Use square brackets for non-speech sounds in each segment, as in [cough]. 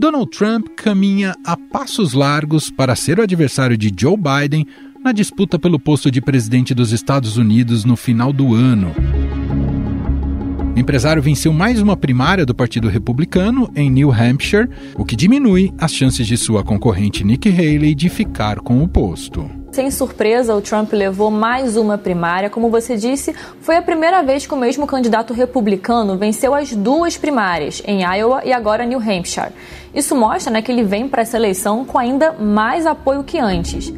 Donald Trump caminha a passos largos para ser o adversário de Joe Biden na disputa pelo posto de presidente dos Estados Unidos no final do ano. O empresário venceu mais uma primária do Partido Republicano em New Hampshire, o que diminui as chances de sua concorrente Nikki Haley de ficar com o posto. Sem surpresa, o Trump levou mais uma primária. Como você disse, foi a primeira vez que o mesmo candidato republicano venceu as duas primárias, em Iowa e agora New Hampshire. Isso mostra né, que ele vem para essa eleição com ainda mais apoio que antes.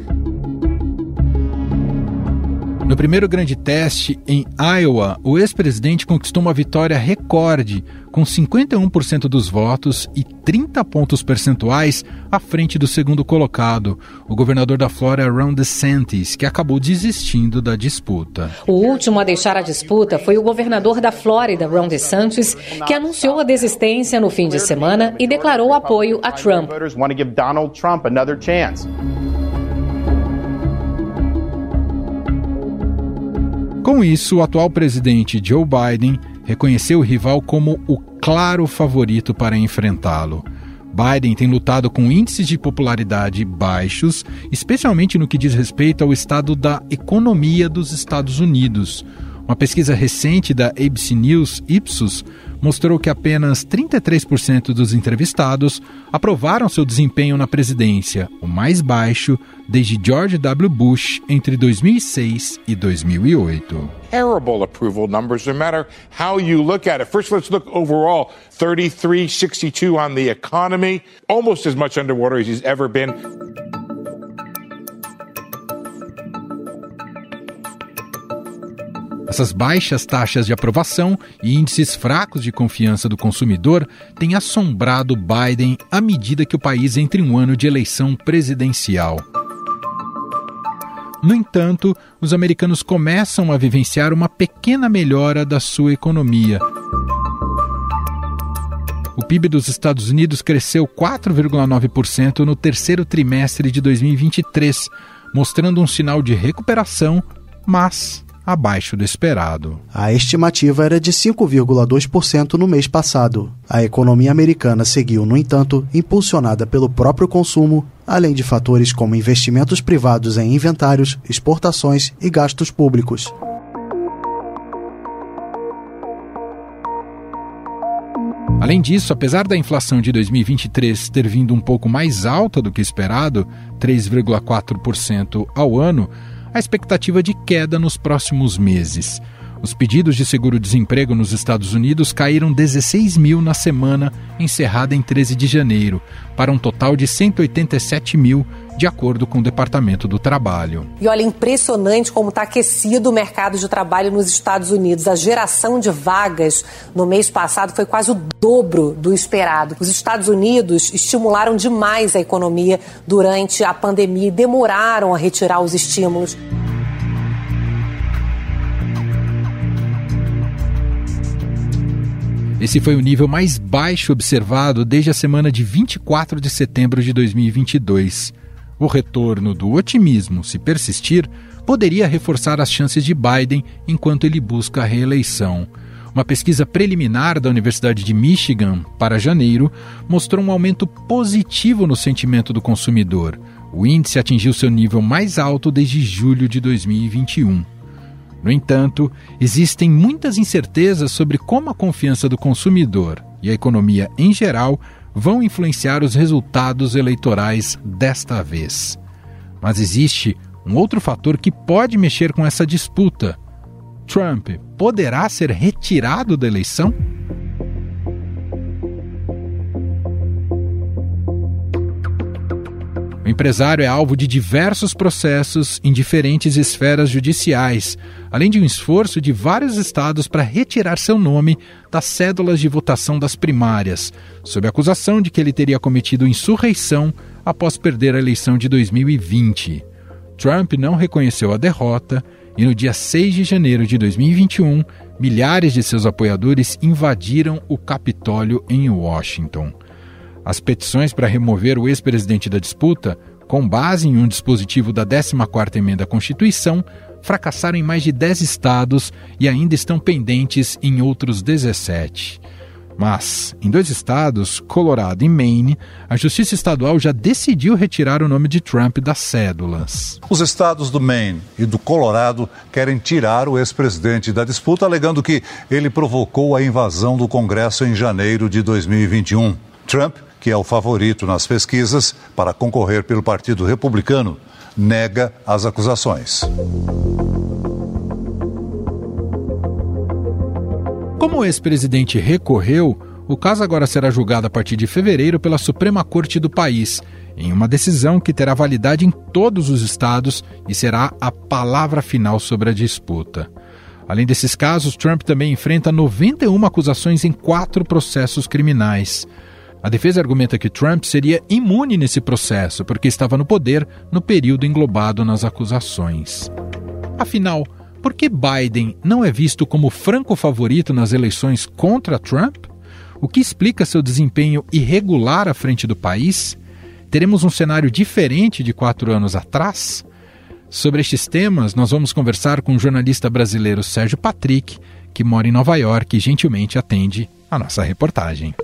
No primeiro grande teste em Iowa, o ex-presidente conquistou uma vitória recorde, com 51% dos votos e 30 pontos percentuais à frente do segundo colocado, o governador da Flórida, Ron DeSantis, que acabou desistindo da disputa. O último a deixar a disputa foi o governador da Flórida, Ron DeSantis, que anunciou a desistência no fim de semana e declarou apoio a Trump. Com isso, o atual presidente Joe Biden reconheceu o rival como o claro favorito para enfrentá-lo. Biden tem lutado com índices de popularidade baixos, especialmente no que diz respeito ao estado da economia dos Estados Unidos. Uma pesquisa recente da ABC News Ipsos mostrou que apenas 33% dos entrevistados aprovaram seu desempenho na presidência, o mais baixo desde George W. Bush entre 2006 e 2008. Terrible approval numbers, no matter how you look at it. First, let's look overall 33, 62 on the economy, almost as much underwater as he's ever been. Essas baixas taxas de aprovação e índices fracos de confiança do consumidor têm assombrado Biden à medida que o país entra em um ano de eleição presidencial. No entanto, os americanos começam a vivenciar uma pequena melhora da sua economia. O PIB dos Estados Unidos cresceu 4,9% no terceiro trimestre de 2023, mostrando um sinal de recuperação, mas abaixo do esperado. A estimativa era de 5,2% no mês passado. A economia americana seguiu, no entanto, impulsionada pelo próprio consumo, além de fatores como investimentos privados em inventários, exportações e gastos públicos. Além disso, apesar da inflação de 2023 ter vindo um pouco mais alta do que esperado, 3,4% ao ano, a expectativa de queda nos próximos meses. Os pedidos de seguro-desemprego nos Estados Unidos caíram 16 mil na semana encerrada em 13 de janeiro, para um total de 187 mil, de acordo com o Departamento do Trabalho. E olha, impressionante como está aquecido o mercado de trabalho nos Estados Unidos. A geração de vagas no mês passado foi quase o dobro do esperado. Os Estados Unidos estimularam demais a economia durante a pandemia e demoraram a retirar os estímulos. Esse foi o nível mais baixo observado desde a semana de 24 de setembro de 2022. O retorno do otimismo, se persistir, poderia reforçar as chances de Biden enquanto ele busca a reeleição. Uma pesquisa preliminar da Universidade de Michigan para janeiro mostrou um aumento positivo no sentimento do consumidor. O índice atingiu seu nível mais alto desde julho de 2021. No entanto, existem muitas incertezas sobre como a confiança do consumidor e a economia em geral vão influenciar os resultados eleitorais desta vez. Mas existe um outro fator que pode mexer com essa disputa. Trump poderá ser retirado da eleição? Empresário é alvo de diversos processos em diferentes esferas judiciais, além de um esforço de vários estados para retirar seu nome das cédulas de votação das primárias, sob a acusação de que ele teria cometido insurreição após perder a eleição de 2020. Trump não reconheceu a derrota e no dia 6 de janeiro de 2021, milhares de seus apoiadores invadiram o Capitólio em Washington. As petições para remover o ex-presidente da disputa, com base em um dispositivo da 14ª Emenda à Constituição, fracassaram em mais de 10 estados e ainda estão pendentes em outros 17. Mas, em dois estados, Colorado e Maine, a Justiça Estadual já decidiu retirar o nome de Trump das cédulas. Os estados do Maine e do Colorado querem tirar o ex-presidente da disputa, alegando que ele provocou a invasão do Congresso em janeiro de 2021. Trump, que é o favorito nas pesquisas para concorrer pelo Partido Republicano, nega as acusações. Como o ex-presidente recorreu, o caso agora será julgado a partir de fevereiro pela Suprema Corte do país, em uma decisão que terá validade em todos os estados e será a palavra final sobre a disputa. Além desses casos, Trump também enfrenta 91 acusações em quatro processos criminais. A defesa argumenta que Trump seria imune nesse processo porque estava no poder no período englobado nas acusações. Afinal, por que Biden não é visto como franco favorito nas eleições contra Trump? O que explica seu desempenho irregular à frente do país? Teremos um cenário diferente de quatro anos atrás? Sobre estes temas, nós vamos conversar com o jornalista brasileiro Sérgio Patrick, que mora em Nova York e gentilmente atende a nossa reportagem.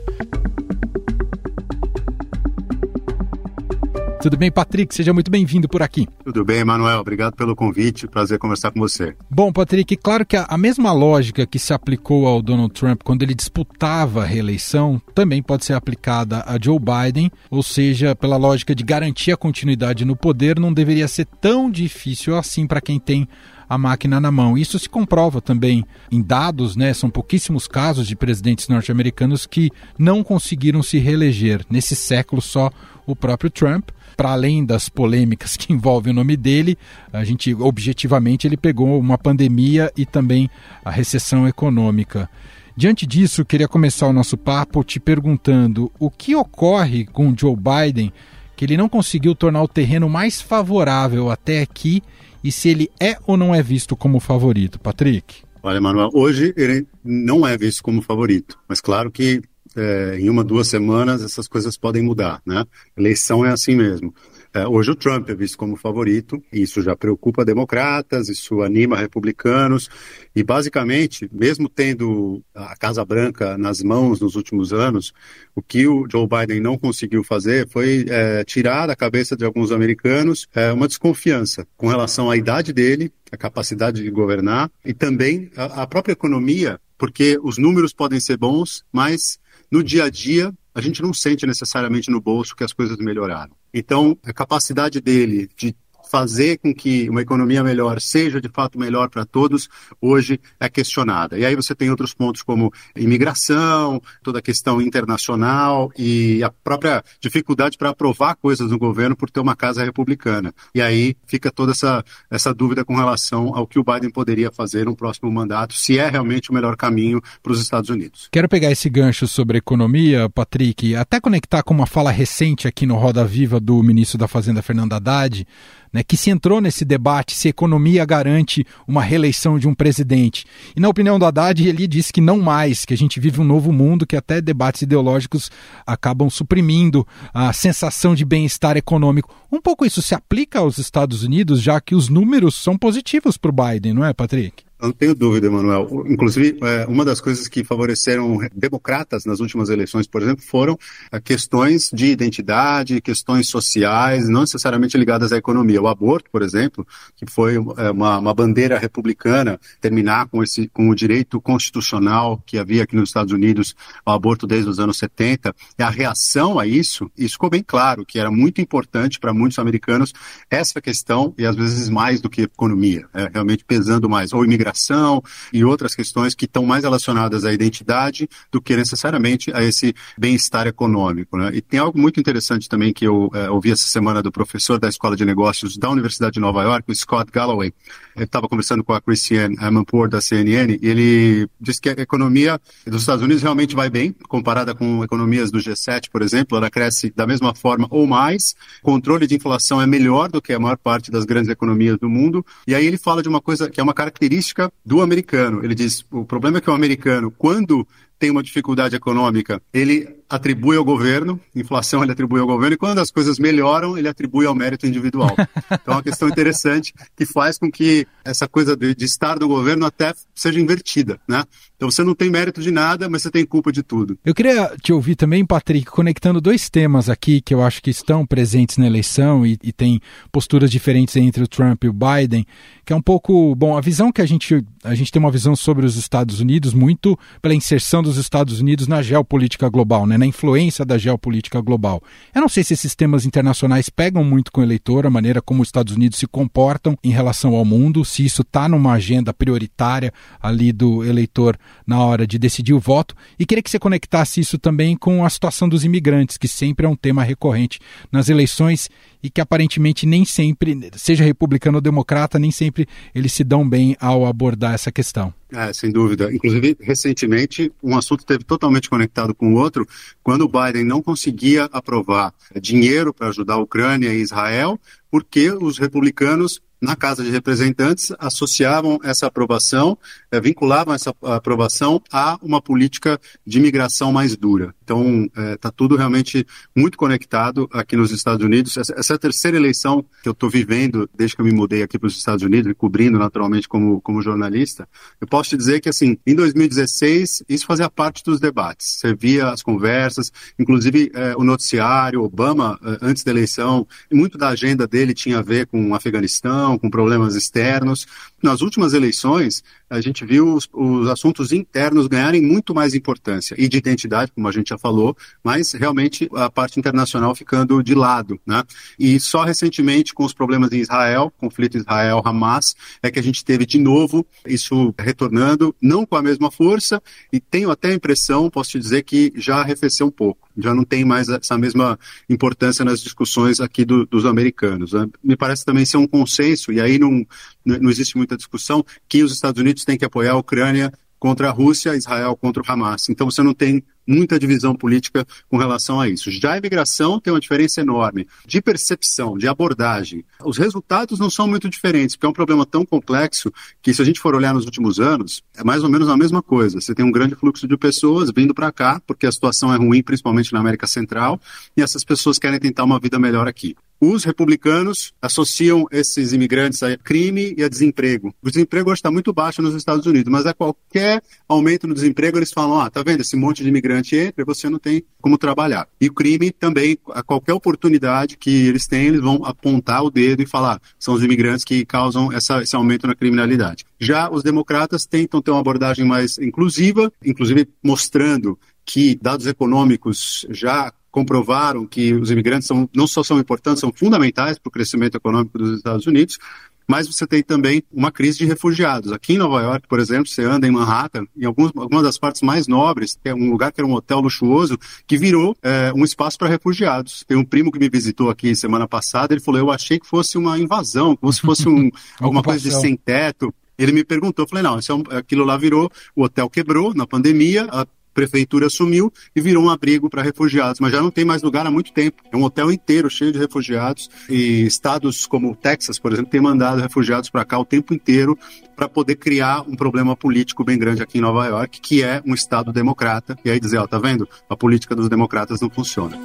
Tudo bem, Patrick? Seja muito bem-vindo por aqui. Tudo bem, Manuel. Obrigado pelo convite. Prazer conversar com você. Bom, Patrick, claro que a, mesma lógica que se aplicou ao Donald Trump quando ele disputava a reeleição também pode ser aplicada a Joe Biden, ou seja, pela lógica de garantir a continuidade no poder, não deveria ser tão difícil assim para quem tem a máquina na mão. Isso se comprova também em dados, né? São pouquíssimos casos de presidentes norte-americanos que não conseguiram se reeleger. Nesse século, só o próprio Trump para além das polêmicas que envolvem o nome dele, a gente objetivamente ele pegou uma pandemia e também a recessão econômica. Diante disso, queria começar o nosso papo te perguntando o que ocorre com Joe Biden que ele não conseguiu tornar o terreno mais favorável até aqui e se ele é ou não é visto como favorito, Patrick? Olha, Manuel, hoje ele não é visto como favorito, mas claro que é, em uma, duas semanas essas coisas podem mudar, né? Eleição é assim mesmo. É, hoje o Trump é visto como favorito, e isso já preocupa democratas, isso anima republicanos, e basicamente, mesmo tendo a Casa Branca nas mãos nos últimos anos, o que o Joe Biden não conseguiu fazer foi é, tirar da cabeça de alguns americanos é, uma desconfiança com relação à idade dele, a capacidade de governar, e também a, a própria economia, porque os números podem ser bons, mas no dia a dia, a gente não sente necessariamente no bolso que as coisas melhoraram. Então, a capacidade dele de fazer com que uma economia melhor seja de fato melhor para todos, hoje é questionada. E aí você tem outros pontos como imigração, toda a questão internacional e a própria dificuldade para aprovar coisas no governo por ter uma casa republicana. E aí fica toda essa, essa dúvida com relação ao que o Biden poderia fazer no próximo mandato, se é realmente o melhor caminho para os Estados Unidos. Quero pegar esse gancho sobre economia, Patrick, até conectar com uma fala recente aqui no Roda Viva do ministro da Fazenda, Fernando Haddad, né, que se entrou nesse debate se economia garante uma reeleição de um presidente. E na opinião do Haddad, ele disse que não mais, que a gente vive um novo mundo, que até debates ideológicos acabam suprimindo a sensação de bem-estar econômico. Um pouco isso se aplica aos Estados Unidos, já que os números são positivos para o Biden, não é, Patrick? Não tenho dúvida, Emanuel. Inclusive, é, uma das coisas que favoreceram democratas nas últimas eleições, por exemplo, foram é, questões de identidade, questões sociais, não necessariamente ligadas à economia. O aborto, por exemplo, que foi é, uma, uma bandeira republicana, terminar com, esse, com o direito constitucional que havia aqui nos Estados Unidos ao aborto desde os anos 70, e a reação a isso, isso ficou bem claro, que era muito importante para muitos americanos essa questão, e às vezes mais do que economia, é, realmente pesando mais, ou imigração imigração e outras questões que estão mais relacionadas à identidade do que necessariamente a esse bem-estar econômico. Né? E tem algo muito interessante também que eu é, ouvi essa semana do professor da Escola de Negócios da Universidade de Nova York, o Scott Galloway. Ele estava conversando com a Christiane Amanpour da CNN e ele disse que a economia dos Estados Unidos realmente vai bem, comparada com economias do G7, por exemplo, ela cresce da mesma forma ou mais. Controle de inflação é melhor do que a maior parte das grandes economias do mundo. E aí ele fala de uma coisa que é uma característica do americano. Ele diz: o problema é que o americano, quando tem uma dificuldade econômica, ele atribui ao governo, inflação ele atribui ao governo, e quando as coisas melhoram, ele atribui ao mérito individual. [laughs] Então, é uma questão interessante que faz com que essa coisa de, de estar no governo até seja invertida, né? Então, você não tem mérito de nada, mas você tem culpa de tudo. Eu queria te ouvir também, Patrick, conectando dois temas aqui que eu acho que estão presentes na eleição e, e tem posturas diferentes entre o Trump e o Biden, que é um pouco, bom, a visão que a gente, a gente tem uma visão sobre os Estados Unidos muito pela inserção dos Estados Unidos na geopolítica global, né? Na influência da geopolítica global. Eu não sei se esses temas internacionais pegam muito com o eleitor, a maneira como os Estados Unidos se comportam em relação ao mundo, se isso está numa agenda prioritária ali do eleitor na hora de decidir o voto. E queria que você conectasse isso também com a situação dos imigrantes, que sempre é um tema recorrente nas eleições e que aparentemente nem sempre, seja republicano ou democrata, nem sempre eles se dão bem ao abordar essa questão. É, sem dúvida. Inclusive, recentemente, um assunto esteve totalmente conectado com o outro, quando o Biden não conseguia aprovar dinheiro para ajudar a Ucrânia e Israel, porque os republicanos na Casa de Representantes associavam essa aprovação, eh, vinculavam essa aprovação a uma política de imigração mais dura. Então, está eh, tudo realmente muito conectado aqui nos Estados Unidos. Essa, essa é a terceira eleição que eu estou vivendo desde que eu me mudei aqui para os Estados Unidos, cobrindo naturalmente como, como jornalista. Eu posso te dizer que, assim, em 2016, isso fazia parte dos debates. Você via as conversas, inclusive eh, o noticiário, Obama, antes da eleição, muito da agenda dele tinha a ver com o Afeganistão, com problemas externos. Nas últimas eleições, a gente viu os, os, assuntos internos ganharem muito mais importância, e de identidade, como a gente já falou, mas realmente a parte internacional ficando de lado. Né? E só recentemente, com os problemas em Israel, conflito Israel-Hamas, é que a gente teve de novo isso retornando, não com a mesma força, e tenho até a impressão, posso te dizer, que já arrefeceu um pouco, já não tem mais essa mesma importância nas discussões aqui do, dos americanos. Né? Me parece também ser um consenso, e aí não, não existe muita discussão, que os Estados Unidos têm que apoiar a Ucrânia contra a Rússia, Israel contra o Hamas. Então você não tem muita divisão política com relação a isso. Já a imigração tem uma diferença enorme de percepção, de abordagem. Os resultados não são muito diferentes, porque é um problema tão complexo que, se a gente for olhar nos últimos anos, é mais ou menos a mesma coisa. Você tem um grande fluxo de pessoas vindo para cá, porque a situação é ruim, principalmente na América Central, e essas pessoas querem tentar uma vida melhor aqui. Os republicanos associam esses imigrantes a crime e a desemprego. O desemprego hoje está muito baixo nos Estados Unidos, mas a qualquer aumento no desemprego eles falam: ah, tá vendo esse monte de imigrante entra e você não tem como trabalhar. E o crime também, a qualquer oportunidade que eles têm, eles vão apontar o dedo e falar: são os imigrantes que causam essa, esse aumento na criminalidade. Já os democratas tentam ter uma abordagem mais inclusiva, inclusive mostrando que dados econômicos já comprovaram que os imigrantes são, não só são importantes, são fundamentais para o crescimento econômico dos Estados Unidos, mas você tem também uma crise de refugiados. Aqui em Nova York, por exemplo, você anda em Manhattan, em algumas, algumas das partes mais nobres, é um lugar que era um hotel luxuoso, que virou é, um espaço para refugiados. Tem um primo que me visitou aqui semana passada, ele falou, eu achei que fosse uma invasão, como se fosse um, [laughs] alguma coisa de sem teto. Ele me perguntou, eu falei, não, é um, aquilo lá virou, o hotel quebrou na pandemia, a prefeitura assumiu e virou um abrigo para refugiados, mas já não tem mais lugar há muito tempo. É um hotel inteiro cheio de refugiados e estados como o Texas, por exemplo, têm mandado refugiados para cá o tempo inteiro para poder criar um problema político bem grande aqui em Nova York, que é um estado democrata. E aí dizer, ó, tá vendo? A política dos democratas não funciona.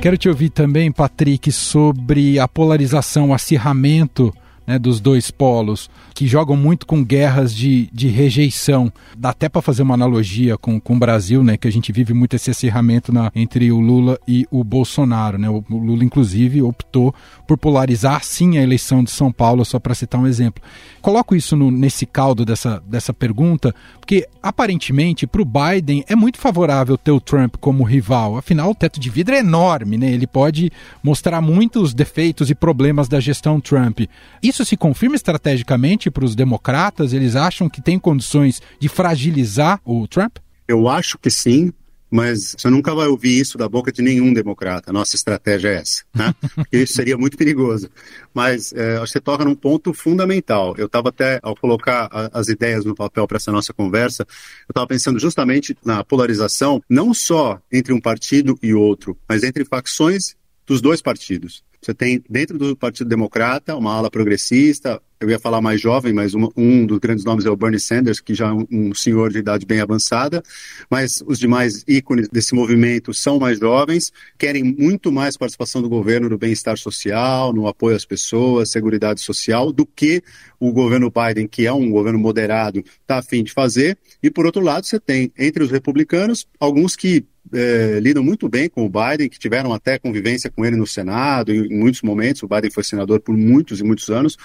Quero te ouvir também, Patrick, sobre a polarização, o acirramento né, dos dois polos, que jogam muito com guerras de, de rejeição. Dá até para fazer uma analogia com, com o Brasil, né, que a gente vive muito esse acirramento na, entre o Lula e o Bolsonaro. Né? O, o Lula, inclusive, optou por polarizar sim a eleição de São Paulo, só para citar um exemplo. Coloco isso no, nesse caldo dessa, dessa pergunta, porque aparentemente para o Biden é muito favorável ter o Trump como rival. Afinal, o teto de vidro é enorme, né? ele pode mostrar muitos defeitos e problemas da gestão Trump. Isso se confirma estrategicamente para os democratas? Eles acham que tem condições de fragilizar o Trump? Eu acho que sim, mas você nunca vai ouvir isso da boca de nenhum democrata. Nossa estratégia é essa, né? [laughs] Porque isso seria muito perigoso. Mas é, você toca num ponto fundamental. Eu estava até, ao colocar a, as ideias no papel para essa nossa conversa, eu estava pensando justamente na polarização, não só entre um partido e outro, mas entre facções dos dois partidos. Você tem dentro do Partido Democrata uma ala progressista, eu ia falar mais jovem, mas um, um dos grandes nomes é o Bernie Sanders, que já é um, senhor de idade bem avançada, mas os demais ícones desse movimento são mais jovens, querem muito mais participação do governo no bem-estar social, no apoio às pessoas, seguridade social, do que o governo Biden, que é um governo moderado, está afim de fazer. E, por outro lado, você tem, entre os republicanos, alguns que é, lidam muito bem com o Biden, que tiveram até convivência com ele no Senado em muitos momentos. O Biden foi senador por muitos e muitos anos.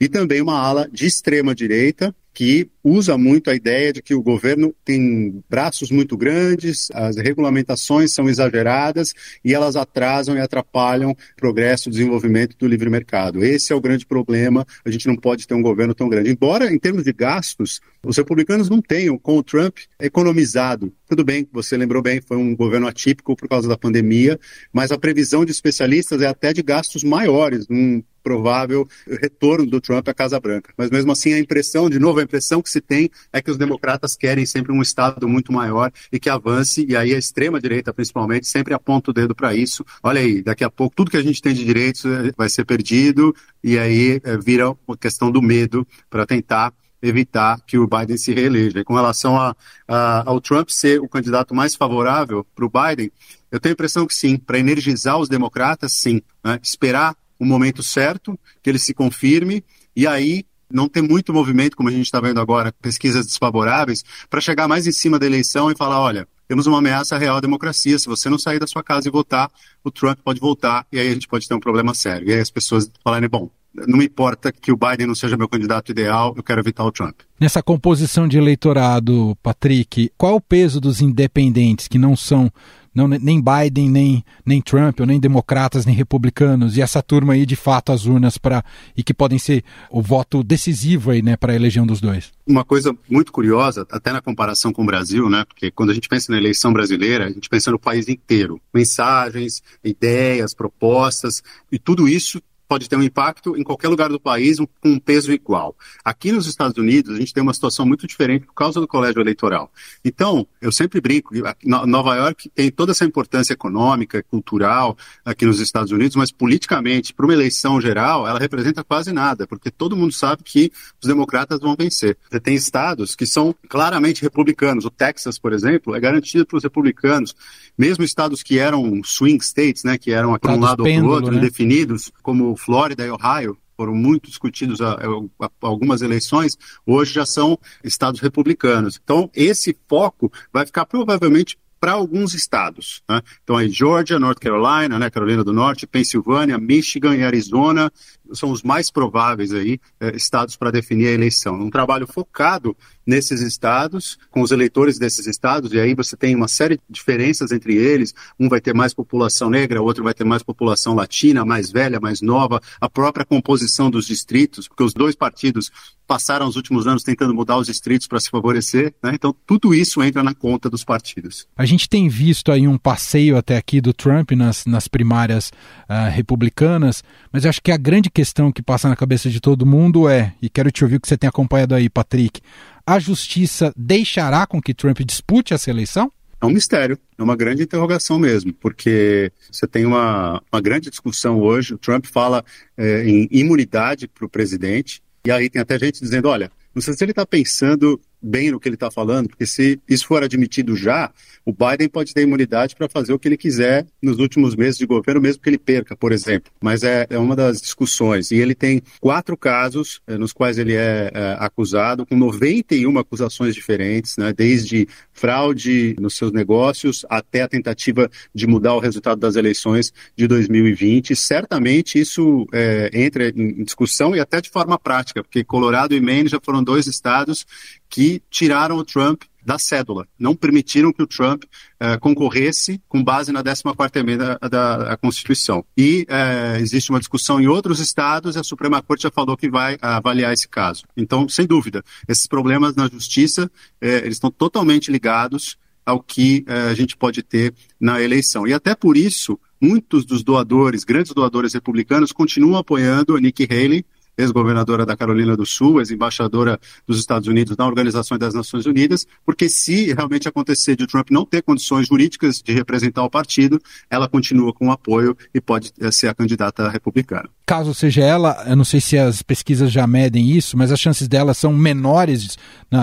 E também uma ala de extrema direita, que usa muito a ideia de que o governo tem braços muito grandes, as regulamentações são exageradas e elas atrasam e atrapalham o progresso, o desenvolvimento do livre mercado. Esse é o grande problema. A gente não pode ter um governo tão grande. Embora, em termos de gastos, os republicanos não tenham, com o Trump, economizado. Tudo bem, você lembrou bem, foi um governo atípico por causa da pandemia, mas a previsão de especialistas é até de gastos maiores, um provável retorno do Trump à Casa Branca. Mas mesmo assim, a impressão, de novo, a impressão que se tem é que os democratas querem sempre um Estado muito maior e que avance, e aí a extrema-direita, principalmente, sempre aponta o dedo para isso. Olha aí, daqui a pouco tudo que a gente tem de direitos eh, vai ser perdido, e aí é, vira uma questão do medo para tentar evitar que o Biden se reeleja. E com relação a, a, ao Trump ser o candidato mais favorável para o Biden, eu tenho a impressão que sim, para energizar os democratas, sim. Né? Esperar o momento certo, que ele se confirme, e aí não ter muito movimento, como a gente está vendo agora, pesquisas desfavoráveis, para chegar mais em cima da eleição e falar: olha, temos uma ameaça real à democracia. Se você não sair da sua casa e votar, o Trump pode voltar e aí a gente pode ter um problema sério. E aí as pessoas falarem: bom, não me importa que o Biden não seja meu candidato ideal, eu quero evitar o Trump. Nessa composição de eleitorado, Patrick, qual o peso dos independentes que não são não, nem Biden, nem, nem Trump, ou nem democratas, nem republicanos, e essa turma aí, de fato, as urnas para e que podem ser o voto decisivo aí, né, para a eleição dos dois. Uma coisa muito curiosa, até na comparação com o Brasil, né, porque quando a gente pensa na eleição brasileira, a gente pensa no país inteiro, mensagens, ideias, propostas, e tudo isso pode ter um impacto em qualquer lugar do país com um peso igual. Aqui nos Estados Unidos, a gente tem uma situação muito diferente por causa do colégio eleitoral. Então, eu sempre brinco Nova York tem toda essa importância econômica, cultural aqui nos Estados Unidos, mas politicamente, para uma eleição geral, ela representa quase nada, porque todo mundo sabe que os democratas vão vencer. Você tem estados que são claramente republicanos. O Texas, por exemplo, é garantido para os republicanos. Mesmo estados que eram swing states, né, que eram para um lado ou para o outro, né? indefinidos, como Flórida e Ohio, foram muito discutidos a, a, algumas eleições, hoje já são estados republicanos. Então, esse foco vai ficar provavelmente para alguns estados. Né? Então, aí, Georgia, North Carolina, né, Carolina do Norte, Pensilvânia, Michigan e Arizona são os mais prováveis aí, eh, estados para definir a eleição. Um trabalho focado nesses estados, com os eleitores desses estados, e aí você tem uma série de diferenças entre eles. Um vai ter mais população negra, outro vai ter mais população latina, mais velha, mais nova, a própria composição dos distritos, porque os dois partidos passaram os últimos anos tentando mudar os distritos para se favorecer, né? Então tudo isso entra na conta dos partidos. A gente tem visto aí um passeio até aqui do Trump nas, nas primárias uh, republicanas, mas eu acho que a grande questão que passa na cabeça de todo mundo é, e quero te ouvir que você tem acompanhado aí, Patrick, a justiça deixará com que Trump dispute essa eleição? É um mistério, é uma grande interrogação mesmo, porque você tem uma, uma grande discussão hoje. O Trump fala é, em imunidade para o presidente, e aí tem até gente dizendo: olha, não sei se ele está pensando bem no que ele está falando, porque se isso for admitido já, o Biden pode ter imunidade para fazer o que ele quiser nos últimos meses de governo, mesmo que ele perca, por exemplo. Mas é, é uma das discussões. E ele tem quatro casos é, nos quais ele é, é, acusado, com 91 acusações diferentes, né, desde fraude nos seus negócios até a tentativa de mudar o resultado das eleições de 2020. Certamente isso é, entra em discussão e até de forma prática, porque Colorado e Maine já foram dois estados que tiraram o Trump da cédula, não permitiram que o Trump uh, concorresse com base na 14ª emenda da, da Constituição. E uh, existe uma discussão em outros estados e a Suprema Corte já falou que vai avaliar esse caso. Então, sem dúvida, esses problemas na justiça, uh, eles estão totalmente ligados ao que a gente pode ter na eleição. E até por isso, muitos dos doadores, grandes doadores republicanos, continuam apoiando a Nikki Haley, ex-governadora da Carolina do Sul, ex-embaixadora dos Estados Unidos na Organização das Nações Unidas, porque se realmente acontecer de Trump não ter condições jurídicas de representar o partido, ela continua com apoio e pode eh, ser a candidata republicana. Caso seja ela, eu não sei se as pesquisas já medem isso, mas as chances dela são menores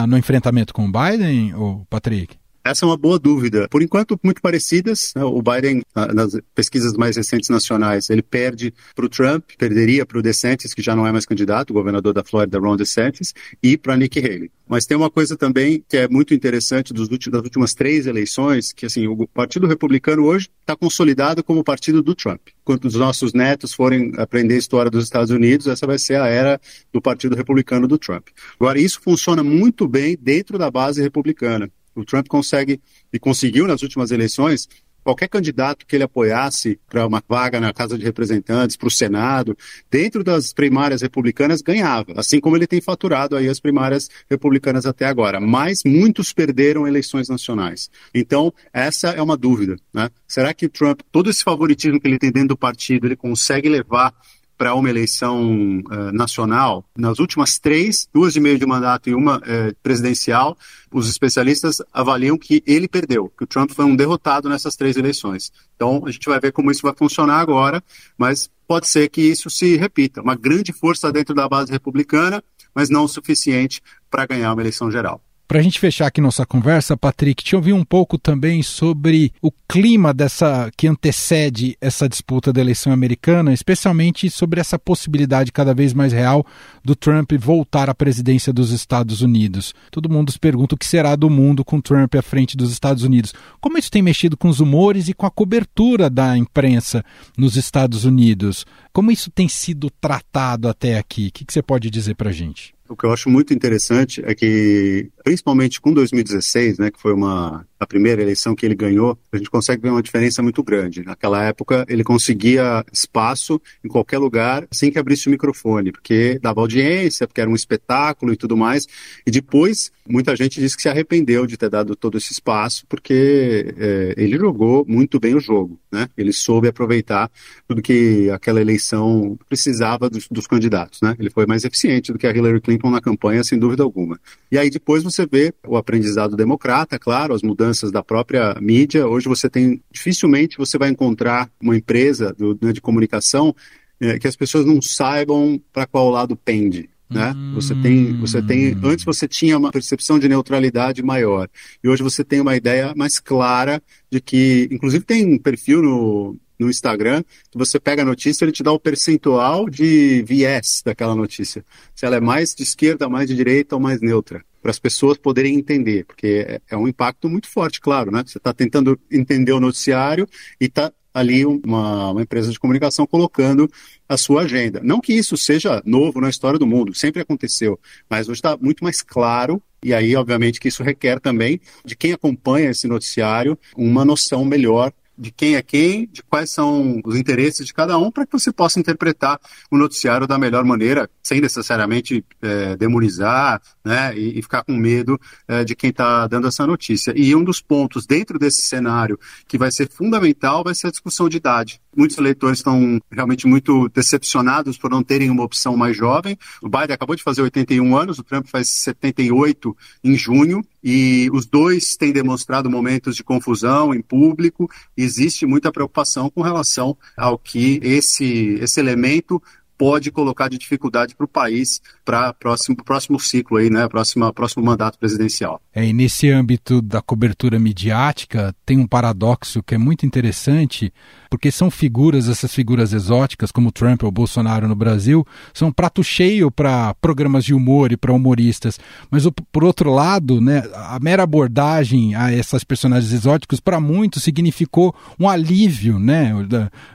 no enfrentamento com o Biden, ou Patrick? Essa é uma boa dúvida. Por enquanto, muito parecidas. Né? O Biden, nas pesquisas mais recentes nacionais, ele perde para o Trump, perderia para o DeSantis, que já não é mais candidato, governador da Flórida, Ron DeSantis, e para Nikki Haley. Mas tem uma coisa também que é muito interessante dos das últimas três eleições, que assim, o Partido Republicano hoje está consolidado como o partido do Trump. Quando os nossos netos forem aprender a história dos Estados Unidos, essa vai ser a era do Partido Republicano do Trump. Agora, isso funciona muito bem dentro da base republicana. O Trump consegue, e conseguiu nas últimas eleições, qualquer candidato que ele apoiasse para uma vaga na Casa de Representantes, para o Senado, dentro das primárias republicanas, ganhava, assim como ele tem faturado aí as primárias republicanas até agora. Mas muitos perderam eleições nacionais. Então, essa é uma dúvida. Né? Será que o Trump, todo esse favoritismo que ele tem dentro do partido, ele consegue levar para uma eleição uh, nacional, nas últimas três, duas de meio de mandato e uma uh, presidencial, os especialistas avaliam que ele perdeu, que o Trump foi um derrotado nessas três eleições. Então, a gente vai ver como isso vai funcionar agora, mas pode ser que isso se repita. Uma grande força dentro da base republicana, mas não o suficiente para ganhar uma eleição geral. Para a gente fechar aqui nossa conversa, Patrick, te ouvi um pouco também sobre o clima dessa que antecede essa disputa da eleição americana, especialmente sobre essa possibilidade cada vez mais real do Trump voltar à presidência dos Estados Unidos. Todo mundo se pergunta o que será do mundo com Trump à frente dos Estados Unidos. Como isso tem mexido com os humores e com a cobertura da imprensa nos Estados Unidos? Como isso tem sido tratado até aqui? O que, que você pode dizer para a gente? O que eu acho muito interessante é que, principalmente com 2016, né, que foi uma a primeira eleição que ele ganhou, a gente consegue ver uma diferença muito grande. Naquela época, ele conseguia espaço em qualquer lugar sem que abrisse o microfone, porque dava audiência, porque era um espetáculo e tudo mais. E depois, muita gente disse que se arrependeu de ter dado todo esse espaço, porque é, ele jogou muito bem o jogo, né? Ele soube aproveitar tudo que aquela eleição precisava dos, dos candidatos, né? Ele foi mais eficiente do que a Hillary Clinton na campanha, sem dúvida alguma. E aí depois você vê o aprendizado democrata, claro, as mudanças mudanças da própria mídia. Hoje você tem, dificilmente você vai encontrar uma empresa do, né, de comunicação é, que as pessoas não saibam para qual lado pende. Né? Hum. Você tem, você tem, antes você tinha uma percepção de neutralidade maior e hoje você tem uma ideia mais clara de que, inclusive tem um perfil no, no Instagram, que você pega a notícia, ele te dá o percentual de viés daquela notícia. Se ela é mais de esquerda, mais de direita ou mais neutra para as pessoas poderem entender, porque é, é, um impacto muito forte, claro, né? Você está tentando entender o noticiário e está ali uma, uma, empresa de comunicação colocando a sua agenda. Não que isso seja novo na história do mundo, sempre aconteceu, mas hoje está muito mais claro. E aí, obviamente, que isso requer também de quem acompanha esse noticiário uma noção melhor de quem é quem, de quais são os interesses de cada um, para que você possa interpretar o noticiário da melhor maneira, sem necessariamente é, demonizar né, e, e, ficar com medo é, de quem está dando essa notícia. E um dos pontos dentro desse cenário que vai ser fundamental vai ser a discussão de idade. Muitos eleitores estão realmente muito decepcionados por não terem uma opção mais jovem. O Biden acabou de fazer 81 anos, o Trump faz 78 em junho, e os dois têm demonstrado momentos de confusão em público. Existe muita preocupação com relação ao que esse, esse elemento pode colocar de dificuldade para o país para o próximo, próximo ciclo aí, né? Próximo, próximo mandato presidencial. É, e nesse âmbito da cobertura midiática, tem um paradoxo que é muito interessante, porque são figuras, essas figuras exóticas, como Trump ou Bolsonaro no Brasil, são prato cheio para programas de humor e para humoristas. Mas, por outro lado, né, a mera abordagem a essas personagens exóticos, para muitos, significou um alívio né,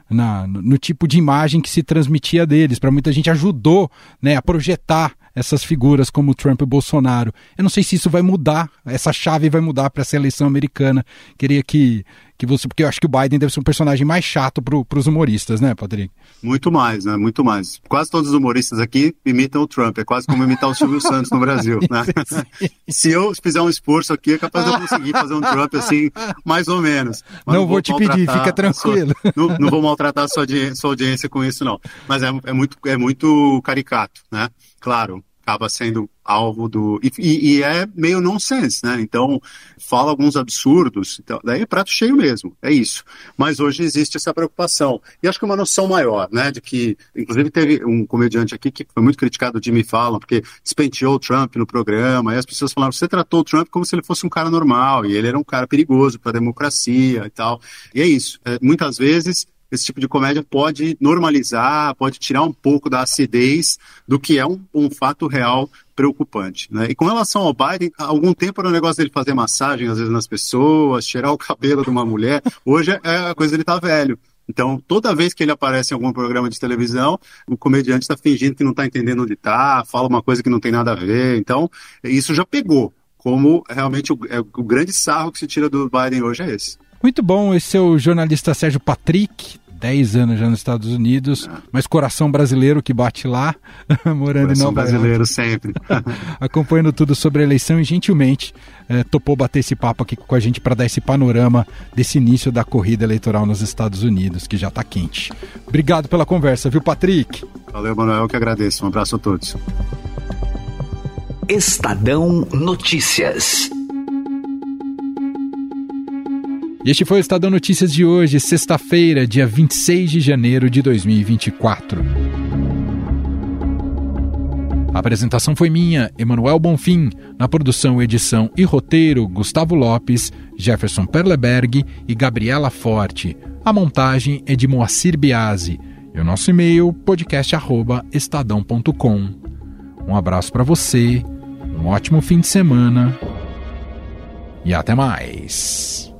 na, no tipo de imagem que se transmitia deles para muita gente ajudou né, a projetar essas figuras como Trump e Bolsonaro. Eu não sei se isso vai mudar, essa chave vai mudar para essa eleição americana. Queria que que você. Porque eu acho que o Biden deve ser um personagem mais chato para os humoristas, né, Patrick? Muito mais, né? Muito mais. Quase todos os humoristas aqui imitam o Trump. É quase como imitar o Silvio [laughs] Santos no Brasil, né? Se eu fizer um esforço aqui, é capaz de eu conseguir fazer um Trump assim, mais ou menos. Não, não vou, te pedir, fica tranquilo. Sua, [laughs] não, não, vou maltratar a sua audiência, sua audiência com isso, não. Mas é, é, muito, é muito caricato, né? Claro, acaba sendo alvo do. E, e, é meio nonsense, né? Então, fala alguns absurdos, então, daí é prato cheio mesmo, é isso. Mas hoje existe essa preocupação. E acho que é uma noção maior, né? De que, inclusive, teve um comediante aqui que foi muito criticado, o Jimmy Fallon, porque despenteou o Trump no programa, e as pessoas falaram: você tratou o Trump como se ele fosse um cara normal, e ele era um cara perigoso para a democracia e tal. E é isso. É, muitas vezes esse tipo de comédia pode normalizar, pode tirar um pouco da acidez do que é um, um fato real preocupante. Né? E com relação ao Biden, há algum tempo era o um negócio dele fazer massagem, às vezes, nas pessoas, tirar o [laughs] cabelo de uma mulher. Hoje é a coisa dele tá velho. Então, toda vez que ele aparece em algum programa de televisão, o comediante está fingindo que não está entendendo onde está, fala uma coisa que não tem nada a ver. Então, isso já pegou. Como realmente o, é, o grande sarro que se tira do Biden hoje é esse. Muito bom, esse é o jornalista Sérgio Patrick, 10 anos já nos Estados Unidos, é. mas coração brasileiro que bate lá, [laughs] morando coração em Nova brasileiro York. sempre. [laughs] Acompanhando tudo sobre a eleição e gentilmente eh, topou bater esse papo aqui com a gente para dar esse panorama desse início da corrida eleitoral nos Estados Unidos, que já está quente. Obrigado pela conversa, viu, Patrick? Valeu, Manuel, eu que agradeço. Um abraço a todos. Estadão Notícias. E este foi o Estadão Notícias de hoje, sexta-feira, dia 26 de janeiro de 2024. A apresentação foi minha, Emanuel Bonfim. Na produção, edição e roteiro, Gustavo Lopes, Jefferson Perleberg e Gabriela Forte. A montagem é de Moacir Biasi. E o nosso e-mail, podcast.estadão.com. Um abraço para você, um ótimo fim de semana e até mais.